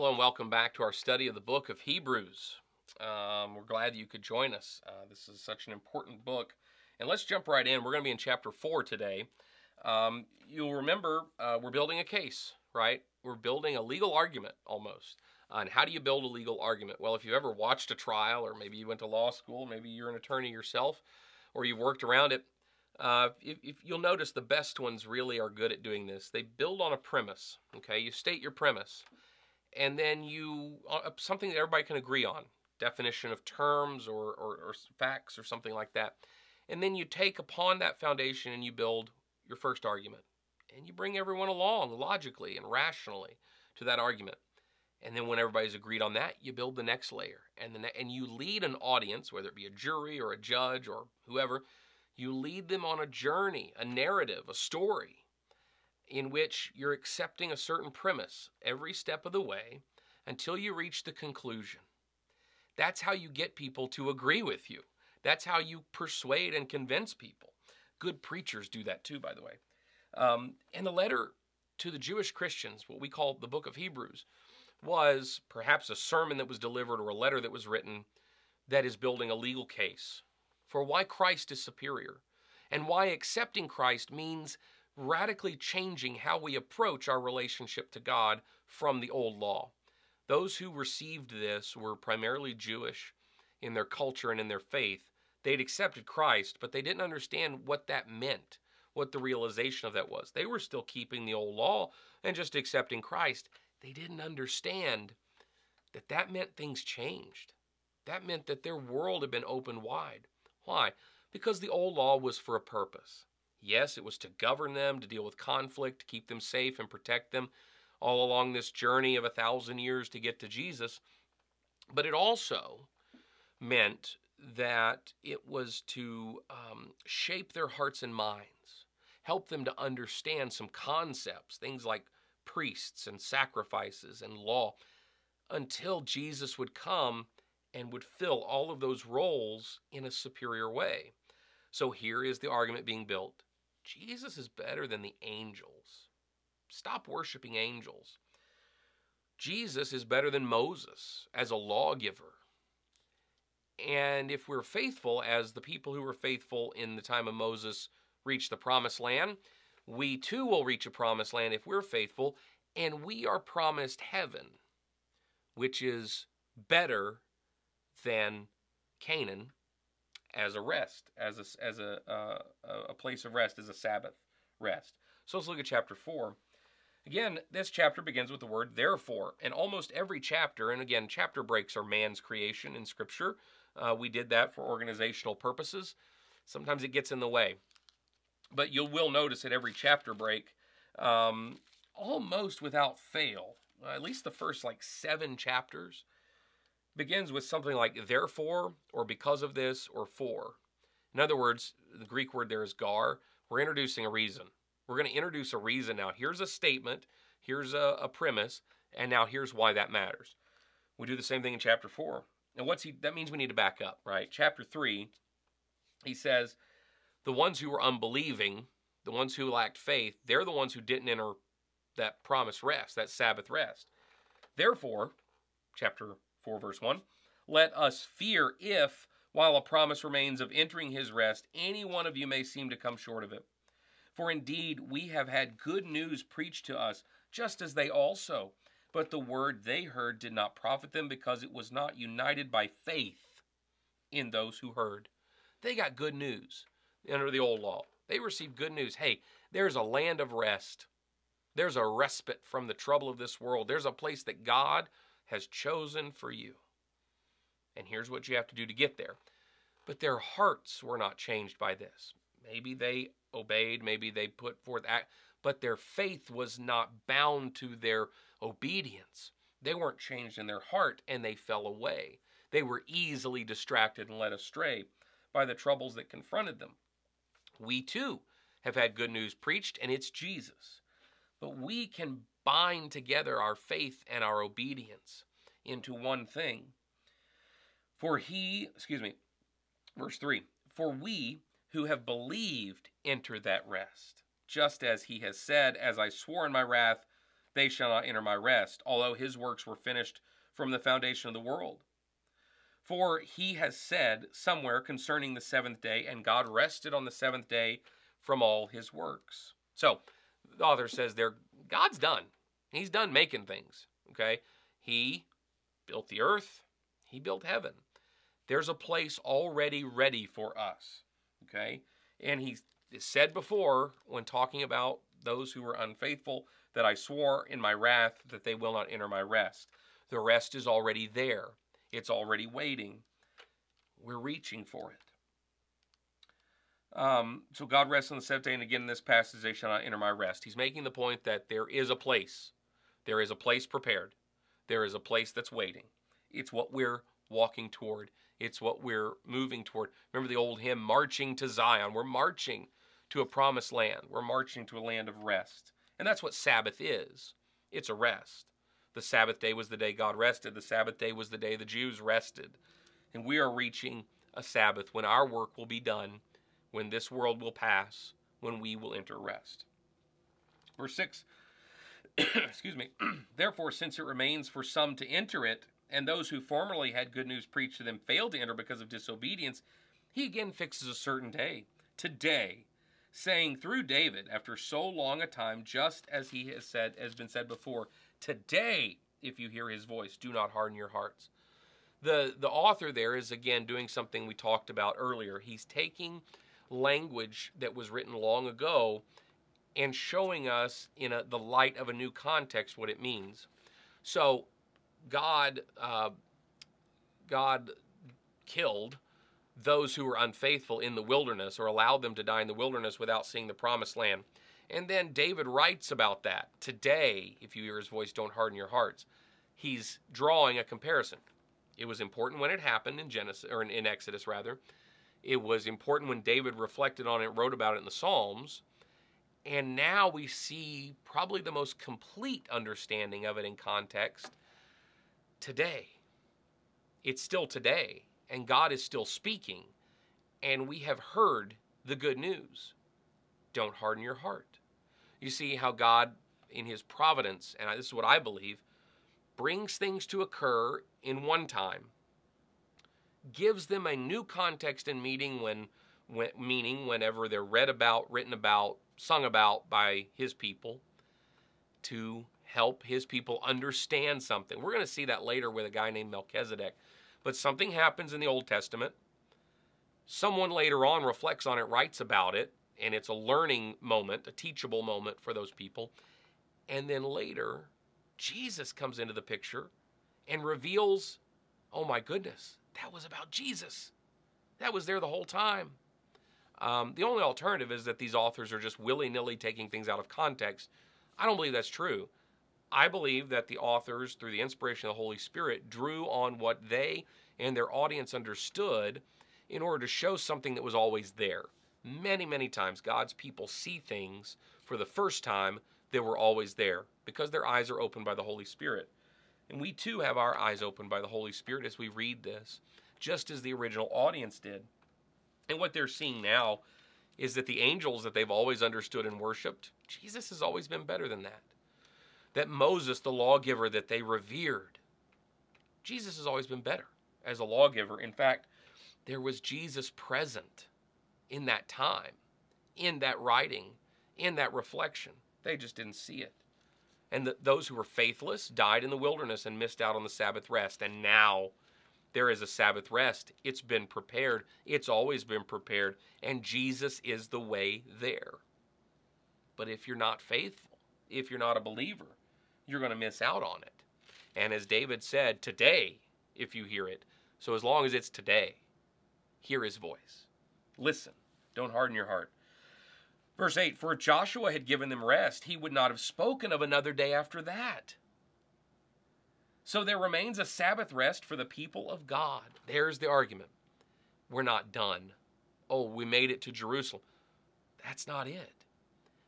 Hello and welcome back to our study of the book of Hebrews. Um, we're glad that you could join us. Uh, this is such an important book. And let's jump right in. We're going to be in chapter 4 today. Um, you'll remember uh, we're building a case, right? We're building a legal argument almost. Uh, and how do you build a legal argument? Well, if you've ever watched a trial, or maybe you went to law school, maybe you're an attorney yourself, or you've worked around it, uh, if, if, you'll notice the best ones really are good at doing this. They build on a premise. Okay, you state your premise, and then you uh, something that everybody can agree on, definition of terms or, or, or facts or something like that, and then you take upon that foundation and you build your first argument, and you bring everyone along logically and rationally to that argument. And then when everybody's agreed on that, you build the next layer, and the ne- and you lead an audience, whether it be a jury or a judge or whoever, you lead them on a journey, a narrative, a story in which you're accepting a certain premise every step of the way until you reach the conclusion. That's how you get people to agree with you. That's how you persuade and convince people. Good preachers do that too, by the way. Um, and the letter to the Jewish Christians, what we call the book of Hebrews, was perhaps a sermon that was delivered or a letter that was written that is building a legal case for why Christ is superior and why accepting Christ means radically changing how we approach our relationship to God from the old law. Those who received this were primarily Jewish in their culture and in their faith. They'd accepted Christ, but they didn't understand what that meant, what the realization of that was. They were still keeping the old law and just accepting Christ. They didn't understand that that meant things changed. That meant that their world had been opened wide. Why? Because the old law was for a purpose. Yes, it was to govern them, to deal with conflict, to keep them safe and protect them all along this journey of a thousand years to get to Jesus. But it also meant that it was to um, shape their hearts and minds, help them to understand some concepts, things like priests and sacrifices and law, until Jesus would come and would fill all of those roles in a superior way. So here is the argument being built Jesus is better than the angels. Stop worshiping angels. Jesus is better than Moses as a lawgiver. And if we're faithful, as the people who were faithful in the time of Moses reached the promised land, we too will reach a promised land if we're faithful, and we are promised heaven, which is better than Canaan as a rest, as a, as a, uh, a place of rest, as a Sabbath rest. So let's look at chapter 4. Again, this chapter begins with the word therefore, and almost every chapter, and again, chapter breaks are man's creation in Scripture. Uh, we did that for organizational purposes. Sometimes it gets in the way. But you will notice at every chapter break, um, almost without fail, at least the first like seven chapters, begins with something like therefore, or because of this, or for. In other words, the Greek word there is gar. We're introducing a reason. We're going to introduce a reason now. Here's a statement, here's a, a premise, and now here's why that matters. We do the same thing in chapter 4. And what's he that means we need to back up, right? Chapter 3, he says, the ones who were unbelieving, the ones who lacked faith, they're the ones who didn't enter that promised rest, that Sabbath rest. Therefore, chapter 4 verse 1. Let us fear if, while a promise remains of entering his rest, any one of you may seem to come short of it. For indeed we have had good news preached to us, just as they also. But the word they heard did not profit them because it was not united by faith in those who heard. They got good news under the old law. They received good news. Hey, there's a land of rest. There's a respite from the trouble of this world. There's a place that God has chosen for you. And here's what you have to do to get there. But their hearts were not changed by this. Maybe they obeyed, maybe they put forth act, but their faith was not bound to their obedience. They weren't changed in their heart and they fell away. They were easily distracted and led astray by the troubles that confronted them. We too have had good news preached, and it's Jesus. But we can bind together our faith and our obedience into one thing. For he, excuse me, verse 3 For we who have believed enter that rest, just as he has said, As I swore in my wrath, they shall not enter my rest, although his works were finished from the foundation of the world. For he has said somewhere concerning the seventh day, and God rested on the seventh day from all his works. So, the author says there, God's done. He's done making things. Okay? He built the earth, he built heaven. There's a place already ready for us. Okay? And he said before, when talking about those who were unfaithful, that I swore in my wrath that they will not enter my rest. The rest is already there, it's already waiting. We're reaching for it. Um, so God rests on the seventh day, and again in this passage, they shall not enter my rest. He's making the point that there is a place. There is a place prepared. There is a place that's waiting. It's what we're walking toward. It's what we're moving toward. Remember the old hymn, Marching to Zion. We're marching to a promised land. We're marching to a land of rest. And that's what Sabbath is it's a rest. The Sabbath day was the day God rested, the Sabbath day was the day the Jews rested. And we are reaching a Sabbath when our work will be done, when this world will pass, when we will enter rest. Verse 6 Excuse me. Therefore, since it remains for some to enter it, and those who formerly had good news preached to them failed to enter because of disobedience, he again fixes a certain day, today, saying through David, after so long a time, just as he has said, has been said before, today, if you hear his voice, do not harden your hearts. The the author there is again doing something we talked about earlier. He's taking language that was written long ago and showing us in a, the light of a new context what it means. So, God, uh, God killed those who were unfaithful in the wilderness or allowed them to die in the wilderness without seeing the promised land. And then David writes about that. Today, if you hear his voice, don't harden your hearts. He's drawing a comparison. It was important when it happened in Genesis or in, Exodus rather. It was important when David reflected on it, wrote about it in the Psalms. And now we see probably the most complete understanding of it in context today. It's still today and God is still speaking, and we have heard the good news. Don't harden your heart. You see how God, in His providence, and this is what I believe, brings things to occur in one time, gives them a new context and meaning when, meaning whenever they're read about, written about, sung about by His people, to help His people understand something. We're going to see that later with a guy named Melchizedek but something happens in the Old Testament. Someone later on reflects on it, writes about it, and it's a learning moment, a teachable moment for those people. And then later, Jesus comes into the picture and reveals, oh my goodness, that was about Jesus. That was there the whole time. Um, the only alternative is that these authors are just willy nilly taking things out of context. I don't believe that's true. I believe that the authors, through the inspiration of the Holy Spirit, drew on what they and their audience understood in order to show something that was always there. Many, many times, God's people see things for the first time that were always there because their eyes are opened by the Holy Spirit. And we too have our eyes opened by the Holy Spirit as we read this, just as the original audience did. And what they're seeing now is that the angels that they've always understood and worshiped, Jesus has always been better than that that Moses, the lawgiver that they revered, Jesus has always been better as a lawgiver. In fact, there was Jesus present in that time, in that writing, in that reflection. They just didn't see it. And the, those who were faithless died in the wilderness and missed out on the Sabbath rest. And now there is a Sabbath rest. It's been prepared, it's always been prepared. And Jesus is the way there. But if you're not faithful, if you're not a believer, you're going to miss out on it. And as David said, today, if you hear it, so as long as it's today, hear his voice. Listen, don't harden your heart. Verse 8 For if Joshua had given them rest, he would not have spoken of another day after that. So there remains a Sabbath rest for the people of God. There's the argument. We're not done. Oh, we made it to Jerusalem. That's not it.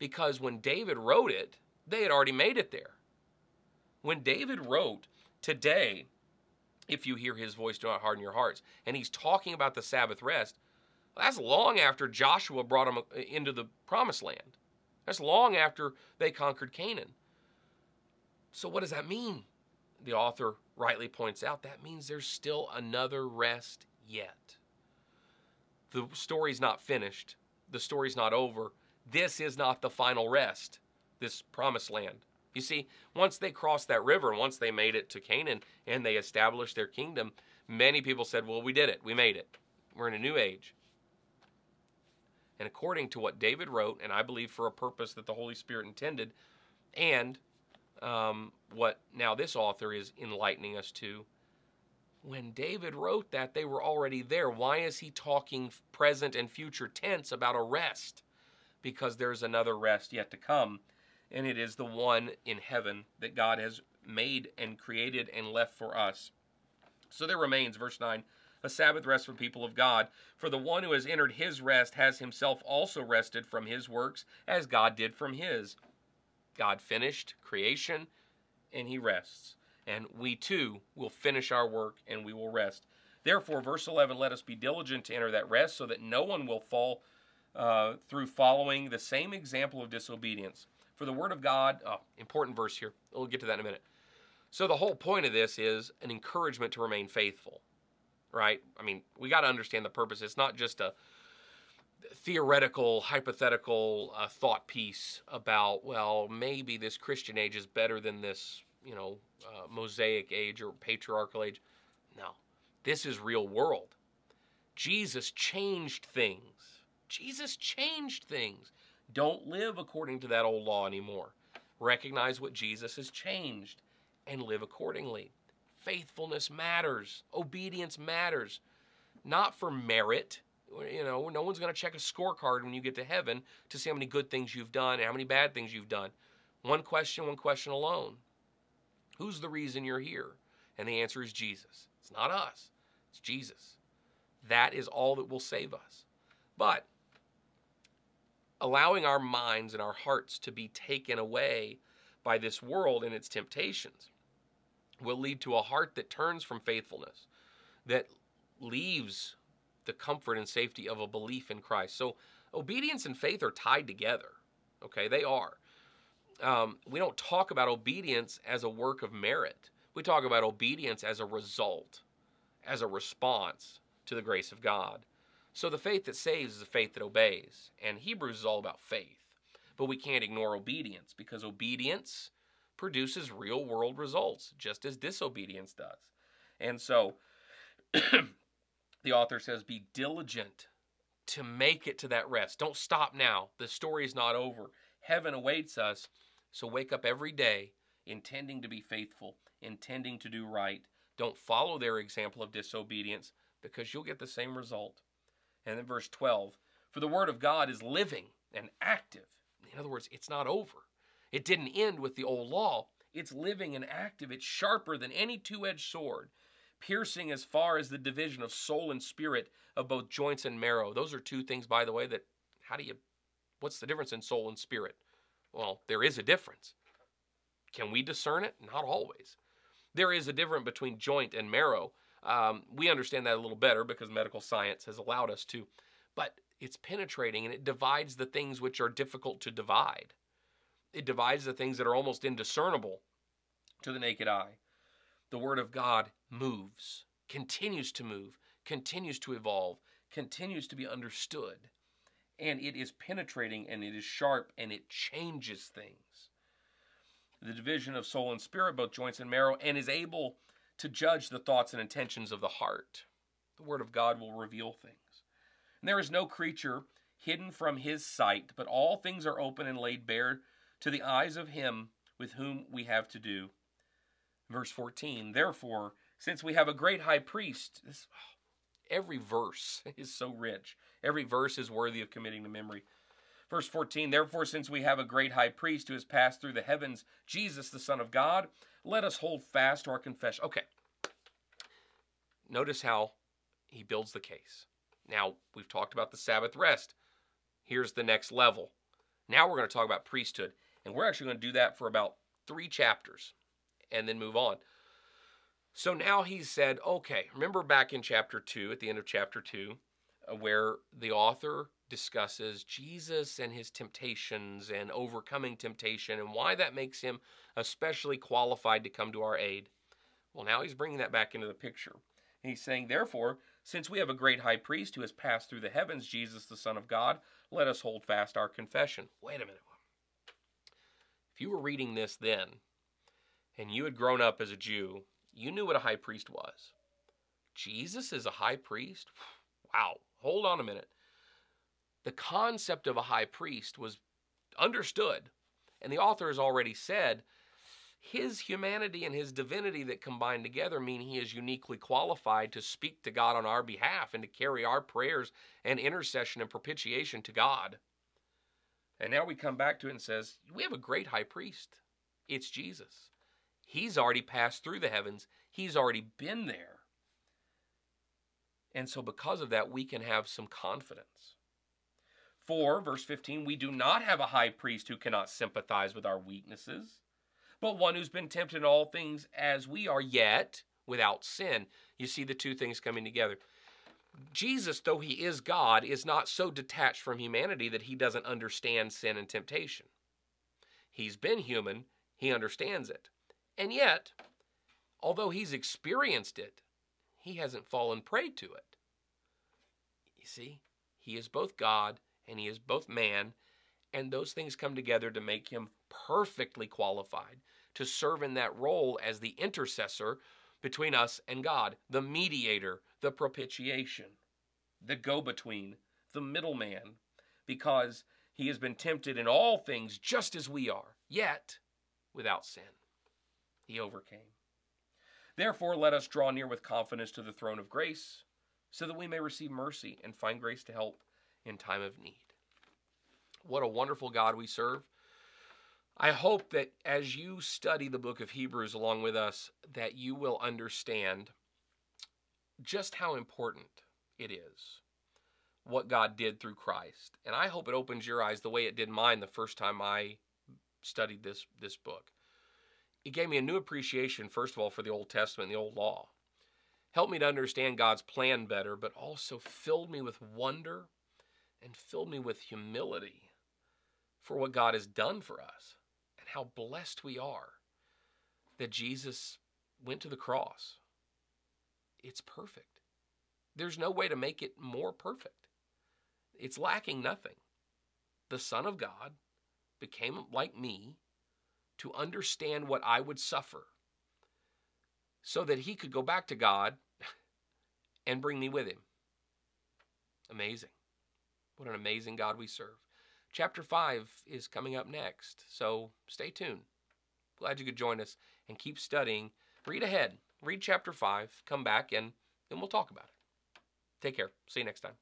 Because when David wrote it, they had already made it there. When David wrote, Today, if you hear his voice, do not harden your hearts, and he's talking about the Sabbath rest, that's long after Joshua brought them uh, into the promised land. That's long after they conquered Canaan. So, what does that mean? The author rightly points out that means there's still another rest yet. The story's not finished, the story's not over. This is not the final rest, this promised land. You see, once they crossed that river once they made it to Canaan and they established their kingdom, many people said, Well, we did it. We made it. We're in a new age. And according to what David wrote, and I believe for a purpose that the Holy Spirit intended, and um, what now this author is enlightening us to, when David wrote that, they were already there. Why is he talking present and future tense about a rest? Because there's another rest yet to come, and it is the one in heaven that God has made and created and left for us. So there remains, verse 9, a Sabbath rest for people of God. For the one who has entered his rest has himself also rested from his works, as God did from his. God finished creation, and he rests and we too will finish our work and we will rest. Therefore, verse 11, let us be diligent to enter that rest so that no one will fall uh, through following the same example of disobedience. For the word of God, oh, important verse here. We'll get to that in a minute. So, the whole point of this is an encouragement to remain faithful, right? I mean, we got to understand the purpose. It's not just a theoretical, hypothetical uh, thought piece about, well, maybe this Christian age is better than this you know, uh, Mosaic age or patriarchal age. No, this is real world. Jesus changed things. Jesus changed things. Don't live according to that old law anymore. Recognize what Jesus has changed and live accordingly. Faithfulness matters, obedience matters, not for merit. You know, no one's going to check a scorecard when you get to heaven to see how many good things you've done and how many bad things you've done. One question, one question alone Who's the reason you're here? And the answer is Jesus. It's not us, it's Jesus. That is all that will save us. But allowing our minds and our hearts to be taken away by this world and its temptations will lead to a heart that turns from faithfulness, that leaves the comfort and safety of a belief in Christ. So obedience and faith are tied together. Okay, they are um, we don't talk about obedience as a work of merit. We talk about obedience as a result, as a response to the grace of God. So the faith that saves is a faith that obeys. And Hebrews is all about faith. But we can't ignore obedience because obedience produces real world results, just as disobedience does. And so the author says, Be diligent to make it to that rest. Don't stop now. The story is not over. Heaven awaits us so wake up every day intending to be faithful, intending to do right. Don't follow their example of disobedience because you'll get the same result. And then verse 12 For the word of God is living and active. In other words, it's not over. It didn't end with the old law. It's living and active. It's sharper than any two edged sword, piercing as far as the division of soul and spirit, of both joints and marrow. Those are two things, by the way, that how do you, what's the difference in soul and spirit? Well, there is a difference. Can we discern it? Not always. There is a difference between joint and marrow. Um, we understand that a little better because medical science has allowed us to. But it's penetrating and it divides the things which are difficult to divide. It divides the things that are almost indiscernible to the naked eye. The Word of God moves, continues to move, continues to evolve, continues to be understood and it is penetrating and it is sharp and it changes things. The division of soul and spirit, both joints and marrow, and is able to judge the thoughts and intentions of the heart. The Word of God will reveal things. And there is no creature hidden from His sight, but all things are open and laid bare to the eyes of Him with whom we have to do. Verse 14 Therefore, since we have a great high priest, this, every verse is so rich. Every verse is worthy of committing to memory. Verse 14 Therefore, since we have a great high priest who has passed through the heavens, Jesus, the Son of God, let us hold fast to our confession. Okay. Notice how he builds the case. Now, we've talked about the Sabbath rest. Here's the next level. Now we're going to talk about priesthood. And we're actually going to do that for about three chapters and then move on. So now he said, okay, remember back in chapter 2, at the end of chapter 2, uh, where the author discusses Jesus and his temptations and overcoming temptation and why that makes him especially qualified to come to our aid. Well, now he's bringing that back into the picture. He's saying, Therefore, since we have a great high priest who has passed through the heavens, Jesus, the Son of God, let us hold fast our confession. Wait a minute. If you were reading this then, and you had grown up as a Jew, you knew what a high priest was. Jesus is a high priest? Wow. Hold on a minute. The concept of a high priest was understood, and the author has already said his humanity and his divinity that combine together mean he is uniquely qualified to speak to God on our behalf and to carry our prayers and intercession and propitiation to God. And now we come back to it and says, we have a great high priest. It's Jesus. He's already passed through the heavens. He's already been there. And so because of that, we can have some confidence. For, verse 15, we do not have a high priest who cannot sympathize with our weaknesses but one who's been tempted in all things as we are, yet without sin. You see the two things coming together. Jesus, though he is God, is not so detached from humanity that he doesn't understand sin and temptation. He's been human, he understands it. And yet, although he's experienced it, he hasn't fallen prey to it. You see, he is both God and he is both man, and those things come together to make him perfectly qualified to serve in that role as the intercessor between us and God, the mediator, the propitiation, the go between, the middleman, because he has been tempted in all things just as we are, yet without sin. He overcame. Therefore, let us draw near with confidence to the throne of grace, so that we may receive mercy and find grace to help in time of need. What a wonderful God we serve. I hope that as you study the book of Hebrews along with us, that you will understand just how important it is what God did through Christ. And I hope it opens your eyes the way it did mine the first time I studied this this book. It gave me a new appreciation first of all for the Old Testament and the old law. Helped me to understand God's plan better, but also filled me with wonder and filled me with humility for what God has done for us and how blessed we are that Jesus went to the cross. It's perfect. There's no way to make it more perfect. It's lacking nothing. The Son of God became like me to understand what I would suffer so that he could go back to God and bring me with him. Amazing. What an amazing God we serve. Chapter 5 is coming up next, so stay tuned. Glad you could join us and keep studying. Read ahead. Read chapter 5, come back, and then we'll talk about it. Take care. See you next time.